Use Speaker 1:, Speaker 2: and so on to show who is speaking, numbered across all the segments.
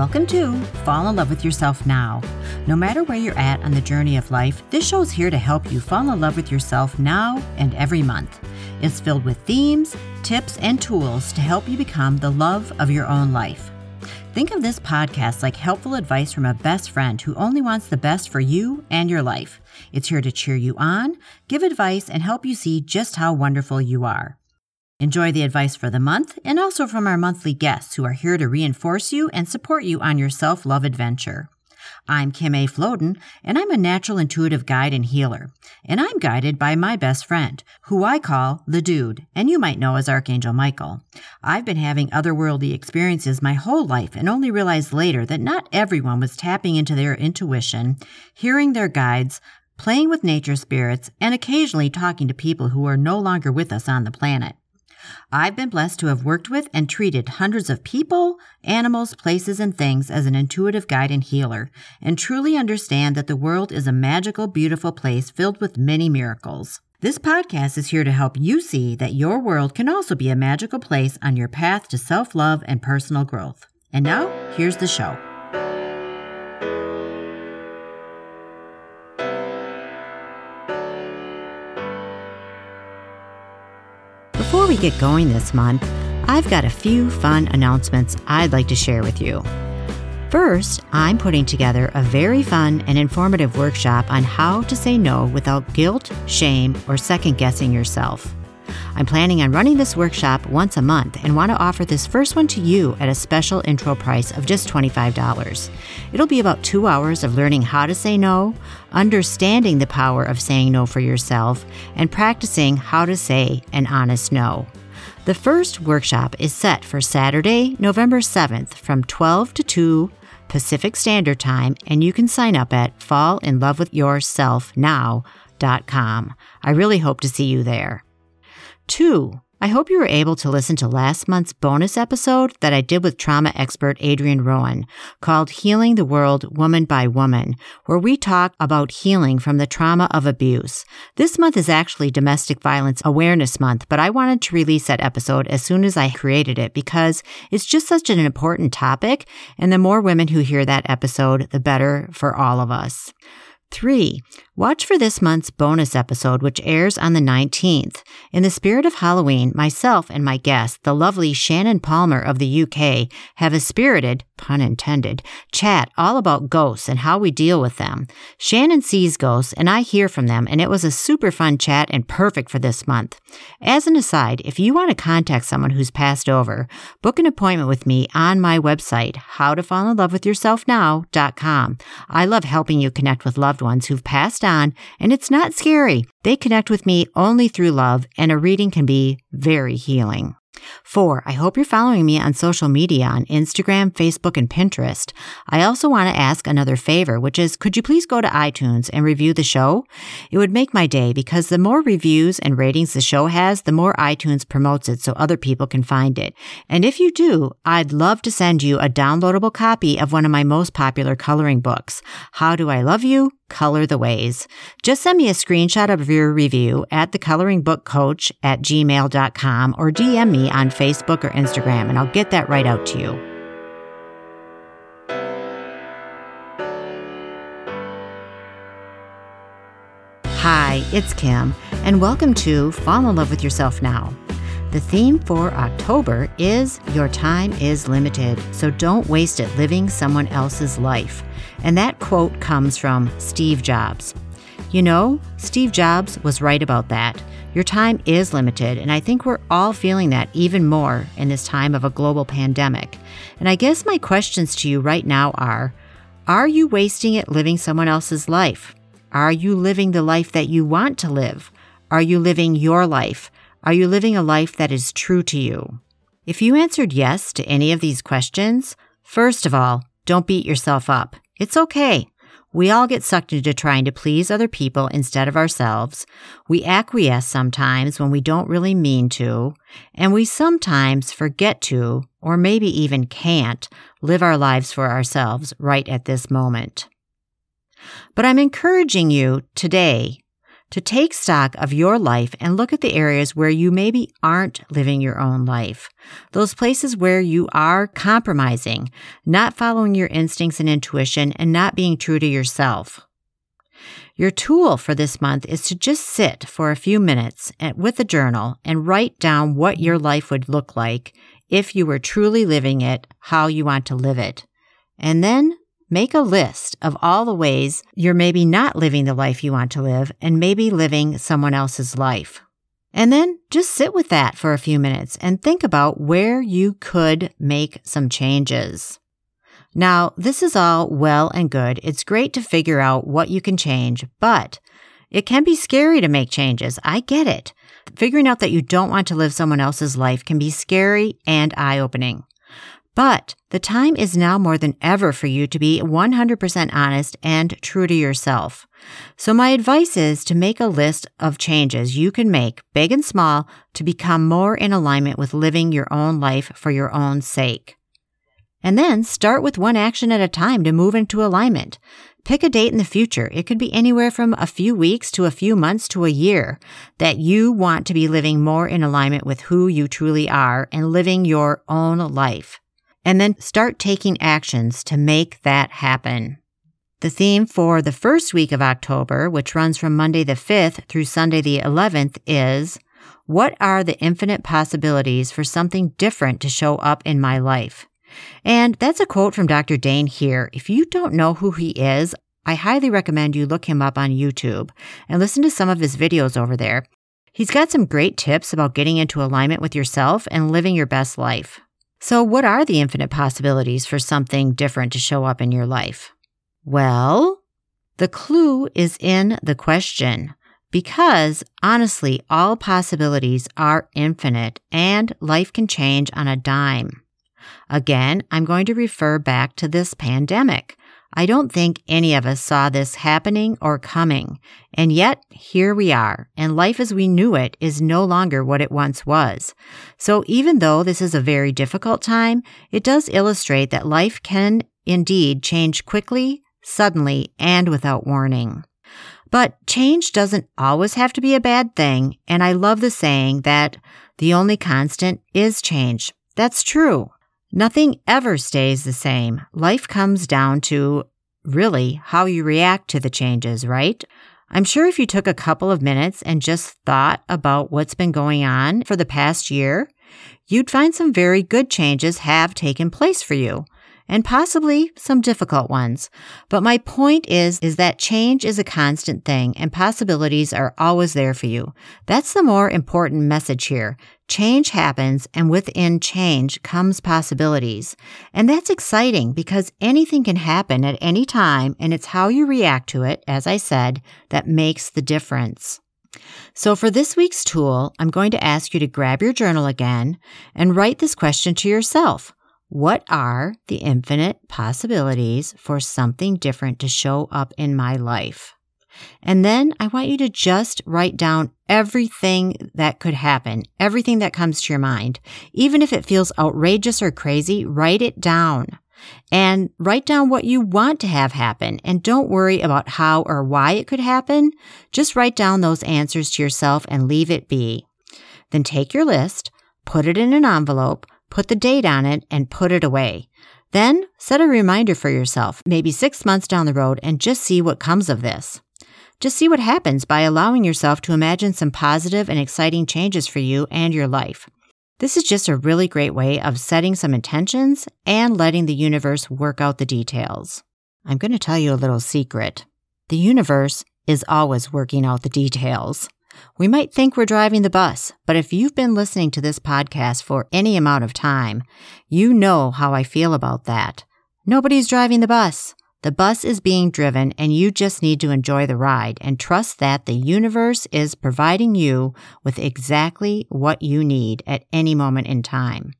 Speaker 1: Welcome to Fall in Love with Yourself Now. No matter where you're at on the journey of life, this show is here to help you fall in love with yourself now and every month. It's filled with themes, tips, and tools to help you become the love of your own life. Think of this podcast like helpful advice from a best friend who only wants the best for you and your life. It's here to cheer you on, give advice, and help you see just how wonderful you are. Enjoy the advice for the month and also from our monthly guests who are here to reinforce you and support you on your self love adventure. I'm Kim A. Floden, and I'm a natural intuitive guide and healer. And I'm guided by my best friend, who I call the Dude, and you might know as Archangel Michael. I've been having otherworldly experiences my whole life and only realized later that not everyone was tapping into their intuition, hearing their guides, playing with nature spirits, and occasionally talking to people who are no longer with us on the planet. I've been blessed to have worked with and treated hundreds of people, animals, places, and things as an intuitive guide and healer, and truly understand that the world is a magical, beautiful place filled with many miracles. This podcast is here to help you see that your world can also be a magical place on your path to self love and personal growth. And now, here's the show. Before we get going this month, I've got a few fun announcements I'd like to share with you. First, I'm putting together a very fun and informative workshop on how to say no without guilt, shame, or second guessing yourself. I'm planning on running this workshop once a month and want to offer this first one to you at a special intro price of just $25. It'll be about two hours of learning how to say no, understanding the power of saying no for yourself, and practicing how to say an honest no. The first workshop is set for Saturday, November 7th from 12 to 2 Pacific Standard Time, and you can sign up at fallinlovewithyourselfnow.com. I really hope to see you there. Two, I hope you were able to listen to last month's bonus episode that I did with trauma expert Adrian Rowan called Healing the World Woman by Woman, where we talk about healing from the trauma of abuse. This month is actually Domestic Violence Awareness Month, but I wanted to release that episode as soon as I created it because it's just such an important topic, and the more women who hear that episode, the better for all of us. Three, watch for this month's bonus episode, which airs on the 19th. In the spirit of Halloween, myself and my guest, the lovely Shannon Palmer of the UK, have a spirited, pun intended, chat all about ghosts and how we deal with them. Shannon sees ghosts and I hear from them, and it was a super fun chat and perfect for this month. As an aside, if you want to contact someone who's passed over, book an appointment with me on my website, howtofallinlovewithyourselfnow.com. I love helping you connect with loved ones who've passed and it's not scary. They connect with me only through love, and a reading can be very healing. Four, I hope you're following me on social media on Instagram, Facebook, and Pinterest. I also want to ask another favor, which is could you please go to iTunes and review the show? It would make my day because the more reviews and ratings the show has, the more iTunes promotes it so other people can find it. And if you do, I'd love to send you a downloadable copy of one of my most popular coloring books, How Do I Love You? Color the Ways. Just send me a screenshot of your review at thecoloringbookcoach at gmail.com or DM me on Facebook or Instagram and I'll get that right out to you. Hi, it's Kim, and welcome to Fall in Love with Yourself Now. The theme for October is Your Time is Limited, so don't waste it living someone else's life. And that quote comes from Steve Jobs. You know, Steve Jobs was right about that. Your time is limited, and I think we're all feeling that even more in this time of a global pandemic. And I guess my questions to you right now are Are you wasting it living someone else's life? Are you living the life that you want to live? Are you living your life? Are you living a life that is true to you? If you answered yes to any of these questions, first of all, don't beat yourself up. It's okay. We all get sucked into trying to please other people instead of ourselves. We acquiesce sometimes when we don't really mean to, and we sometimes forget to, or maybe even can't, live our lives for ourselves right at this moment. But I'm encouraging you today to take stock of your life and look at the areas where you maybe aren't living your own life. Those places where you are compromising, not following your instincts and intuition, and not being true to yourself. Your tool for this month is to just sit for a few minutes with a journal and write down what your life would look like if you were truly living it how you want to live it. And then make a list of all the ways you're maybe not living the life you want to live and maybe living someone else's life. And then just sit with that for a few minutes and think about where you could make some changes. Now, this is all well and good. It's great to figure out what you can change, but it can be scary to make changes. I get it. Figuring out that you don't want to live someone else's life can be scary and eye opening. But the time is now more than ever for you to be 100% honest and true to yourself. So my advice is to make a list of changes you can make, big and small, to become more in alignment with living your own life for your own sake. And then start with one action at a time to move into alignment. Pick a date in the future. It could be anywhere from a few weeks to a few months to a year that you want to be living more in alignment with who you truly are and living your own life. And then start taking actions to make that happen. The theme for the first week of October, which runs from Monday the 5th through Sunday the 11th, is What are the infinite possibilities for something different to show up in my life? And that's a quote from Dr. Dain Heer. If you don't know who he is, I highly recommend you look him up on YouTube and listen to some of his videos over there. He's got some great tips about getting into alignment with yourself and living your best life. So, what are the infinite possibilities for something different to show up in your life? Well, the clue is in the question because honestly, all possibilities are infinite and life can change on a dime. Again, I'm going to refer back to this pandemic. I don't think any of us saw this happening or coming. And yet, here we are, and life as we knew it is no longer what it once was. So even though this is a very difficult time, it does illustrate that life can indeed change quickly, suddenly, and without warning. But change doesn't always have to be a bad thing, and I love the saying that the only constant is change. That's true. Nothing ever stays the same. Life comes down to really how you react to the changes, right? I'm sure if you took a couple of minutes and just thought about what's been going on for the past year, you'd find some very good changes have taken place for you and possibly some difficult ones. But my point is, is that change is a constant thing and possibilities are always there for you. That's the more important message here. Change happens and within change comes possibilities. And that's exciting because anything can happen at any time and it's how you react to it, as I said, that makes the difference. So for this week's tool, I'm going to ask you to grab your journal again and write this question to yourself. What are the infinite possibilities for something different to show up in my life? And then I want you to just write down everything that could happen, everything that comes to your mind. Even if it feels outrageous or crazy, write it down and write down what you want to have happen. And don't worry about how or why it could happen. Just write down those answers to yourself and leave it be. Then take your list, put it in an envelope, put the date on it, and put it away. Then set a reminder for yourself, maybe six months down the road, and just see what comes of this. Just see what happens by allowing yourself to imagine some positive and exciting changes for you and your life. This is just a really great way of setting some intentions and letting the universe work out the details. I'm going to tell you a little secret. The universe is always working out the details. We might think we're driving the bus, but if you've been listening to this podcast for any amount of time, you know how I feel about that. Nobody's driving the bus. The bus is being driven and you just need to enjoy the ride and trust that the universe is providing you with exactly what you need at any moment in time.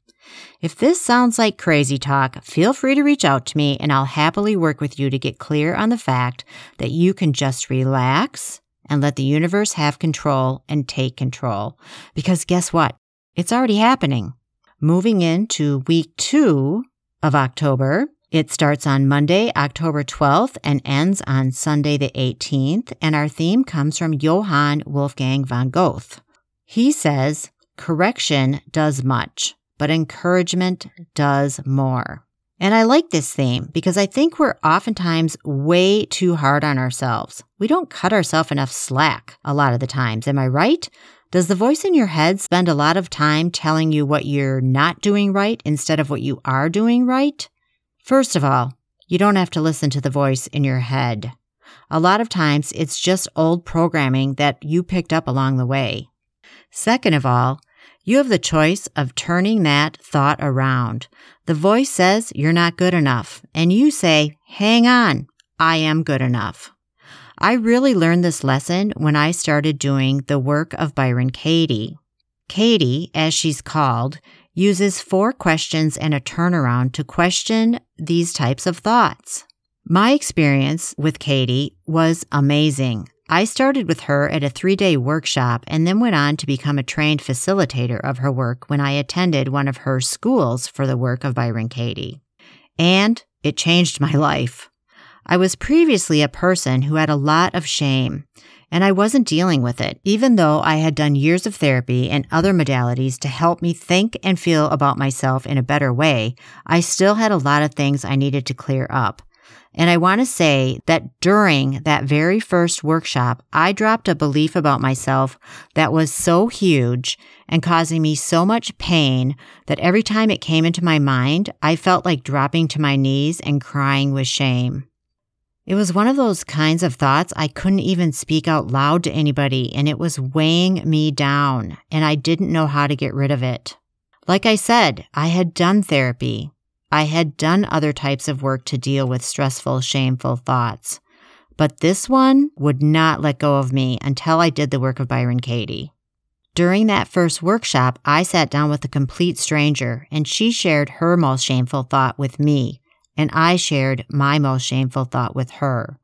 Speaker 1: If this sounds like crazy talk, feel free to reach out to me and I'll happily work with you to get clear on the fact that you can just relax and let the universe have control and take control. Because guess what? It's already happening. Moving into week two of October, It starts on Monday, October 12th and ends on Sunday the 18th, and our theme comes from Johann Wolfgang von Goethe. He says, Correction does much, but encouragement does more. And I like this theme because I think we're oftentimes way too hard on ourselves. We don't cut ourselves enough slack a lot of the times. Am I right? Does the voice in your head spend a lot of time telling you what you're not doing right instead of what you are doing right? First of all, you don't have to listen to the voice in your head. A lot of times it's just old programming that you picked up along the way. Second of all, you have the choice of turning that thought around. The voice says you're not good enough, and you say, hang on, I am good enough. I really learned this lesson when I started doing the work of Byron Katie. Katie, as she's called, uses four questions and a turnaround to question these types of thoughts. My experience with Katie was amazing. I started with her at a three day workshop and then went on to become a trained facilitator of her work when I attended one of her schools for the work of Byron Katie. And it changed my life. I was previously a person who had a lot of shame, and I wasn't dealing with it, even though I had done years of therapy and other modalities to help me think and feel about myself in a better way. I still had a lot of things I needed to clear up. And I want to say that during that very first workshop, I dropped a belief about myself that was so huge and causing me so much pain that every time it came into my mind, I felt like dropping to my knees and crying with shame. It was one of those kinds of thoughts I couldn't even speak out loud to anybody, and it was weighing me down, and I didn't know how to get rid of it. Like I said, I had done therapy. I had done other types of work to deal with stressful, shameful thoughts. But this one would not let go of me until I did the work of Byron Katie. During that first workshop, I sat down with a complete stranger and she shared her most shameful thought with me. And I shared my most shameful thought with her.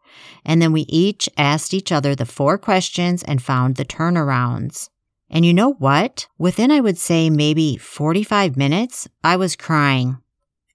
Speaker 1: And then we each asked each other the four questions and found the turnarounds. And you know what? Within, I would say, maybe 45 minutes, I was crying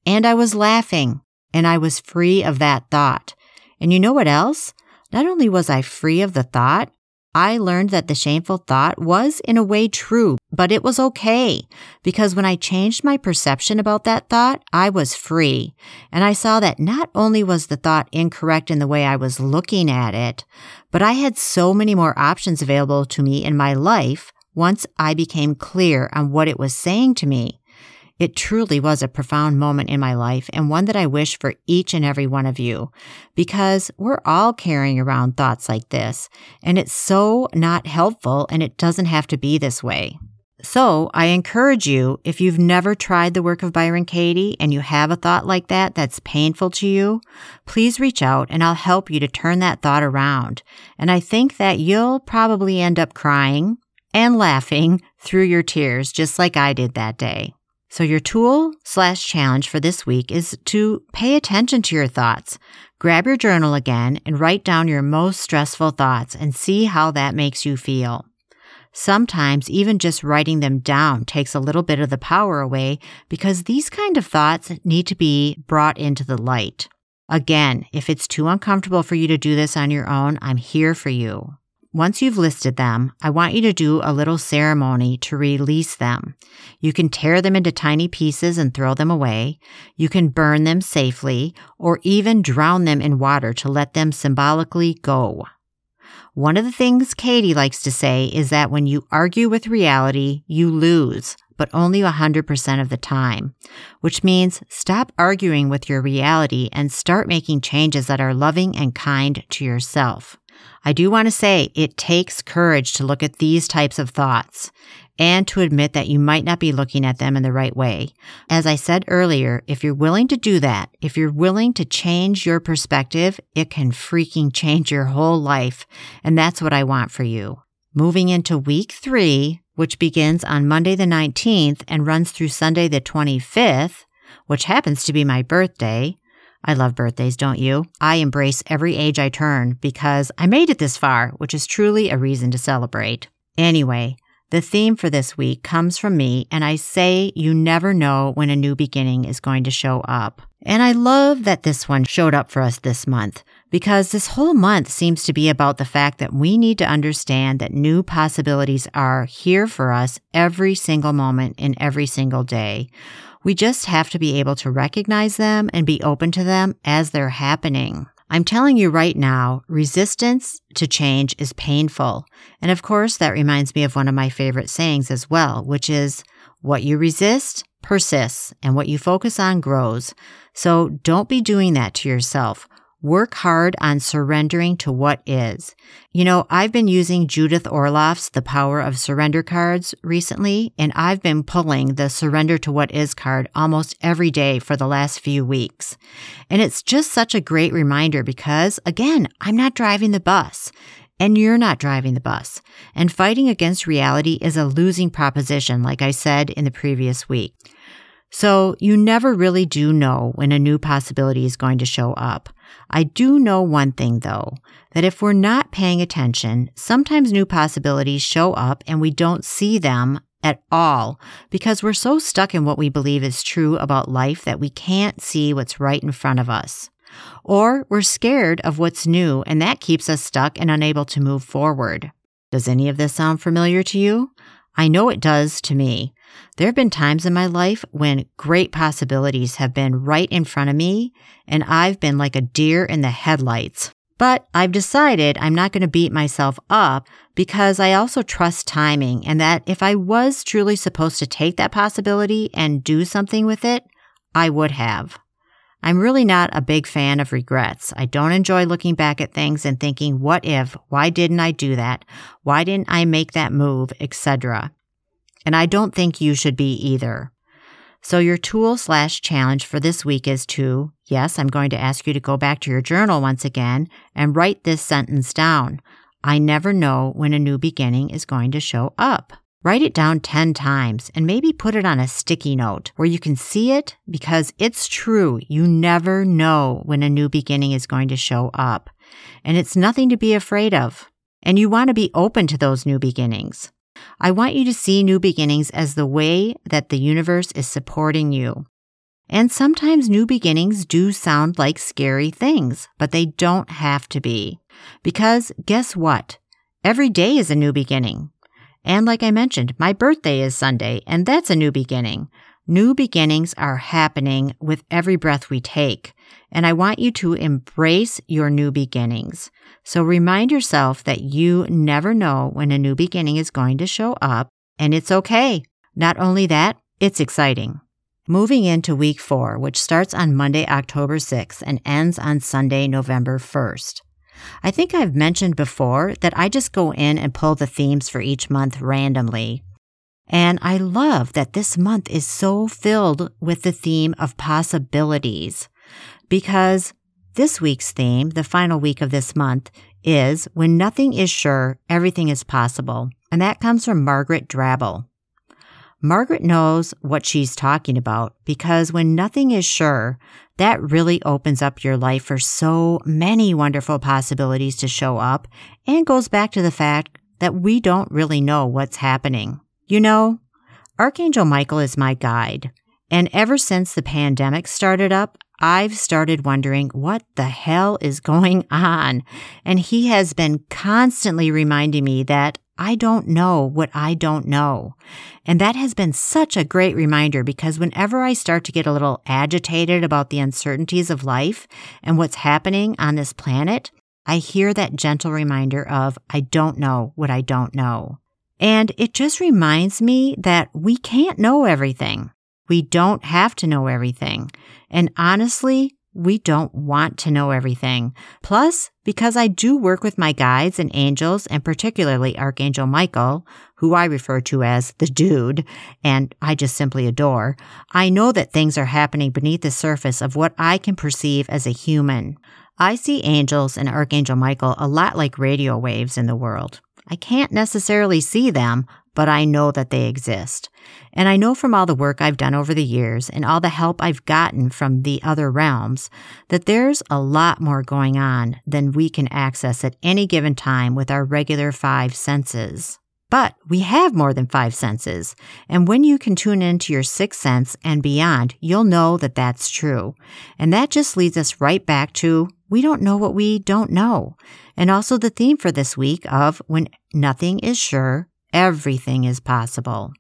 Speaker 1: and I was laughing and I was free of that thought. And you know what else? Not only was I free of the thought, I learned that the shameful thought was in a way true, but it was okay because when I changed my perception about that thought, I was free. And I saw that not only was the thought incorrect in the way I was looking at it, but I had so many more options available to me in my life once I became clear on what it was saying to me. It truly was a profound moment in my life and one that I wish for each and every one of you because we're all carrying around thoughts like this and it's so not helpful and it doesn't have to be this way. So I encourage you, if you've never tried the work of Byron Katie and you have a thought like that that's painful to you, please reach out and I'll help you to turn that thought around. And I think that you'll probably end up crying and laughing through your tears, just like I did that day. So your tool slash challenge for this week is to pay attention to your thoughts. Grab your journal again and write down your most stressful thoughts and see how that makes you feel. Sometimes even just writing them down takes a little bit of the power away because these kind of thoughts need to be brought into the light. Again, if it's too uncomfortable for you to do this on your own, I'm here for you. Once you've listed them, I want you to do a little ceremony to release them. You can tear them into tiny pieces and throw them away. You can burn them safely or even drown them in water to let them symbolically go. One of the things Katie likes to say is that when you argue with reality, you lose, but only 100% of the time, which means stop arguing with your reality and start making changes that are loving and kind to yourself. I do want to say it takes courage to look at these types of thoughts and to admit that you might not be looking at them in the right way. As I said earlier, if you're willing to do that, if you're willing to change your perspective, it can freaking change your whole life. And that's what I want for you. Moving into week three, which begins on Monday the 19th and runs through Sunday the 25th, which happens to be my birthday, I love birthdays, don't you? I embrace every age I turn because I made it this far, which is truly a reason to celebrate. Anyway, The theme for this week comes from me, and I say you never know when a new beginning is going to show up. And I love that this one showed up for us this month because this whole month seems to be about the fact that we need to understand that new possibilities are here for us every single moment in every single day. We just have to be able to recognize them and be open to them as they're happening. I'm telling you right now, resistance to change is painful. And of course, that reminds me of one of my favorite sayings as well, which is what you resist persists and what you focus on grows. So don't be doing that to yourself. Work hard on surrendering to what is. You know, I've been using Judith Orloff's The Power of Surrender cards recently, and I've been pulling the Surrender to What Is card almost every day for the last few weeks. And it's just such a great reminder because, again, I'm not driving the bus. And you're not driving the bus. And fighting against reality is a losing proposition, like I said in the previous week. So you never really do know when a new possibility is going to show up. I do know one thing though, that if we're not paying attention, sometimes new possibilities show up and we don't see them at all because we're so stuck in what we believe is true about life that we can't see what's right in front of us. Or we're scared of what's new and that keeps us stuck and unable to move forward. Does any of this sound familiar to you? I know it does to me. There have been times in my life when great possibilities have been right in front of me, and I've been like a deer in the headlights. But I've decided I'm not going to beat myself up because I also trust timing and that if I was truly supposed to take that possibility and do something with it, I would have. I'm really not a big fan of regrets. I don't enjoy looking back at things and thinking, what if? Why didn't I do that? Why didn't I make that move? Etc. And I don't think you should be either. So your tool slash challenge for this week is to, yes, I'm going to ask you to go back to your journal once again and write this sentence down. I never know when a new beginning is going to show up. Write it down 10 times and maybe put it on a sticky note where you can see it because it's true. You never know when a new beginning is going to show up. And it's nothing to be afraid of. And you want to be open to those new beginnings. I want you to see new beginnings as the way that the universe is supporting you. And sometimes new beginnings do sound like scary things, but they don't have to be. Because guess what? Every day is a new beginning. And like I mentioned, my birthday is Sunday, and that's a new beginning. New beginnings are happening with every breath we take. And I want you to embrace your new beginnings. So remind yourself that you never know when a new beginning is going to show up, and it's okay. Not only that, it's exciting. Moving into week four, which starts on Monday, October 6th and ends on Sunday, November 1st. I think I've mentioned before that I just go in and pull the themes for each month randomly. And I love that this month is so filled with the theme of possibilities because this week's theme, the final week of this month, is When Nothing is Sure, Everything is Possible. And that comes from Margaret Drabble. Margaret knows what she's talking about because when nothing is sure, that really opens up your life for so many wonderful possibilities to show up and goes back to the fact that we don't really know what's happening. You know, Archangel Michael is my guide. And ever since the pandemic started up, I've started wondering what the hell is going on. And he has been constantly reminding me that I don't know what I don't know. And that has been such a great reminder because whenever I start to get a little agitated about the uncertainties of life and what's happening on this planet, I hear that gentle reminder of I don't know what I don't know. And it just reminds me that we can't know everything. We don't have to know everything. And honestly, we don't want to know everything. Plus, because I do work with my guides and angels, and particularly Archangel Michael, who I refer to as the dude, and I just simply adore, I know that things are happening beneath the surface of what I can perceive as a human. I see angels and Archangel Michael a lot like radio waves in the world. I can't necessarily see them, but I know that they exist. And I know from all the work I've done over the years and all the help I've gotten from the other realms that there's a lot more going on than we can access at any given time with our regular five senses. But we have more than five senses. And when you can tune into your sixth sense and beyond, you'll know that that's true. And that just leads us right back to we don't know what we don't know. And also the theme for this week of when nothing is sure, everything is possible.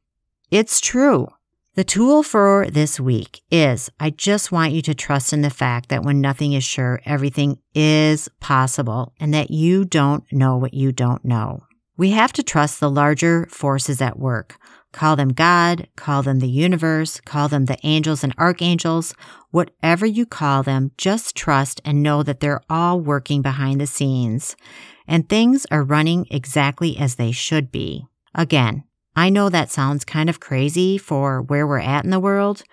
Speaker 1: It's true. The tool for this week is I just want you to trust in the fact that when nothing is sure, everything is possible and that you don't know what you don't know. We have to trust the larger forces at work. Call them God, call them the universe, call them the angels and archangels, whatever you call them, just trust and know that they're all working behind the scenes and things are running exactly as they should be. Again, I know that sounds kind of crazy for where we're at in the world,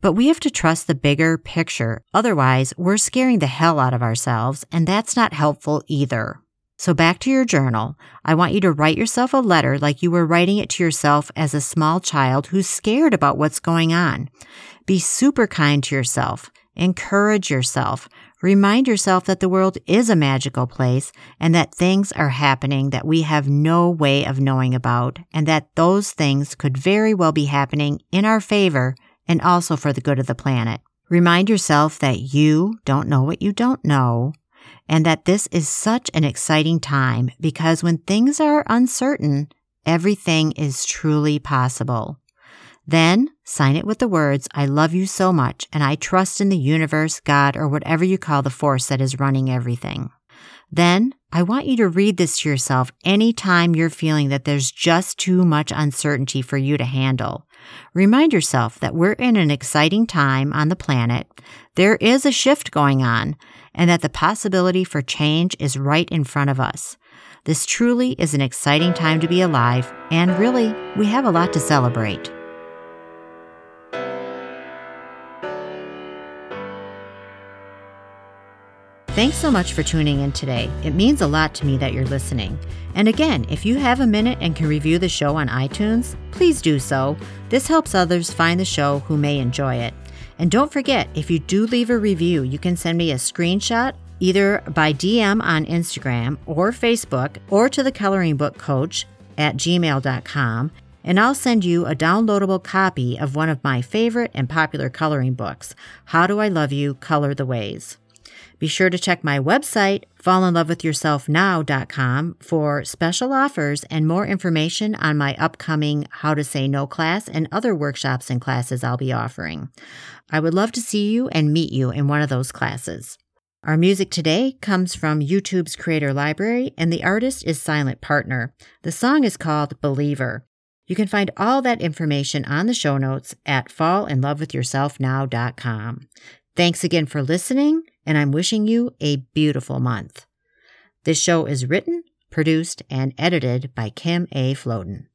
Speaker 1: but we have to trust the bigger picture. Otherwise, we're scaring the hell out of ourselves, and that's not helpful either. So back to your journal. I want you to write yourself a letter like you were writing it to yourself as a small child who's scared about what's going on. Be super kind to yourself. Encourage yourself. Remind yourself that the world is a magical place and that things are happening that we have no way of knowing about and that those things could very well be happening in our favor and also for the good of the planet. Remind yourself that you don't know what you don't know and that this is such an exciting time because when things are uncertain, everything is truly possible. Then sign it with the words, I love you so much and I trust in the universe, God, or whatever you call the force that is running everything. Then I want you to read this to yourself anytime you're feeling that there's just too much uncertainty for you to handle. Remind yourself that we're in an exciting time on the planet. There is a shift going on and that the possibility for change is right in front of us. This truly is an exciting time to be alive, and really, we have a lot to celebrate. Thanks so much for tuning in today. It means a lot to me that you're listening. And again, if you have a minute and can review the show on iTunes, please do so. This helps others find the show who may enjoy it. And don't forget, if you do leave a review, you can send me a screenshot either by DM on Instagram or Facebook or to the coloring book coach at gmail.com and I'll send you a downloadable copy of one of my favorite and popular coloring books, How Do I Love You? Color the Ways. Be sure to check my website, fallinlovewithyourselfnow.com, for special offers and more information on my upcoming How to Say No class and other workshops and classes I'll be offering. I would love to see you and meet you in one of those classes. Our music today comes from YouTube's Creator Library, and the artist is Silent Partner. The song is called Believer. You can find all that information on the show notes at fallinlovewithyourselfnow.com. Thanks again for listening, and I'm wishing you a beautiful month. This show is written, produced, and edited by Kim A. Floden.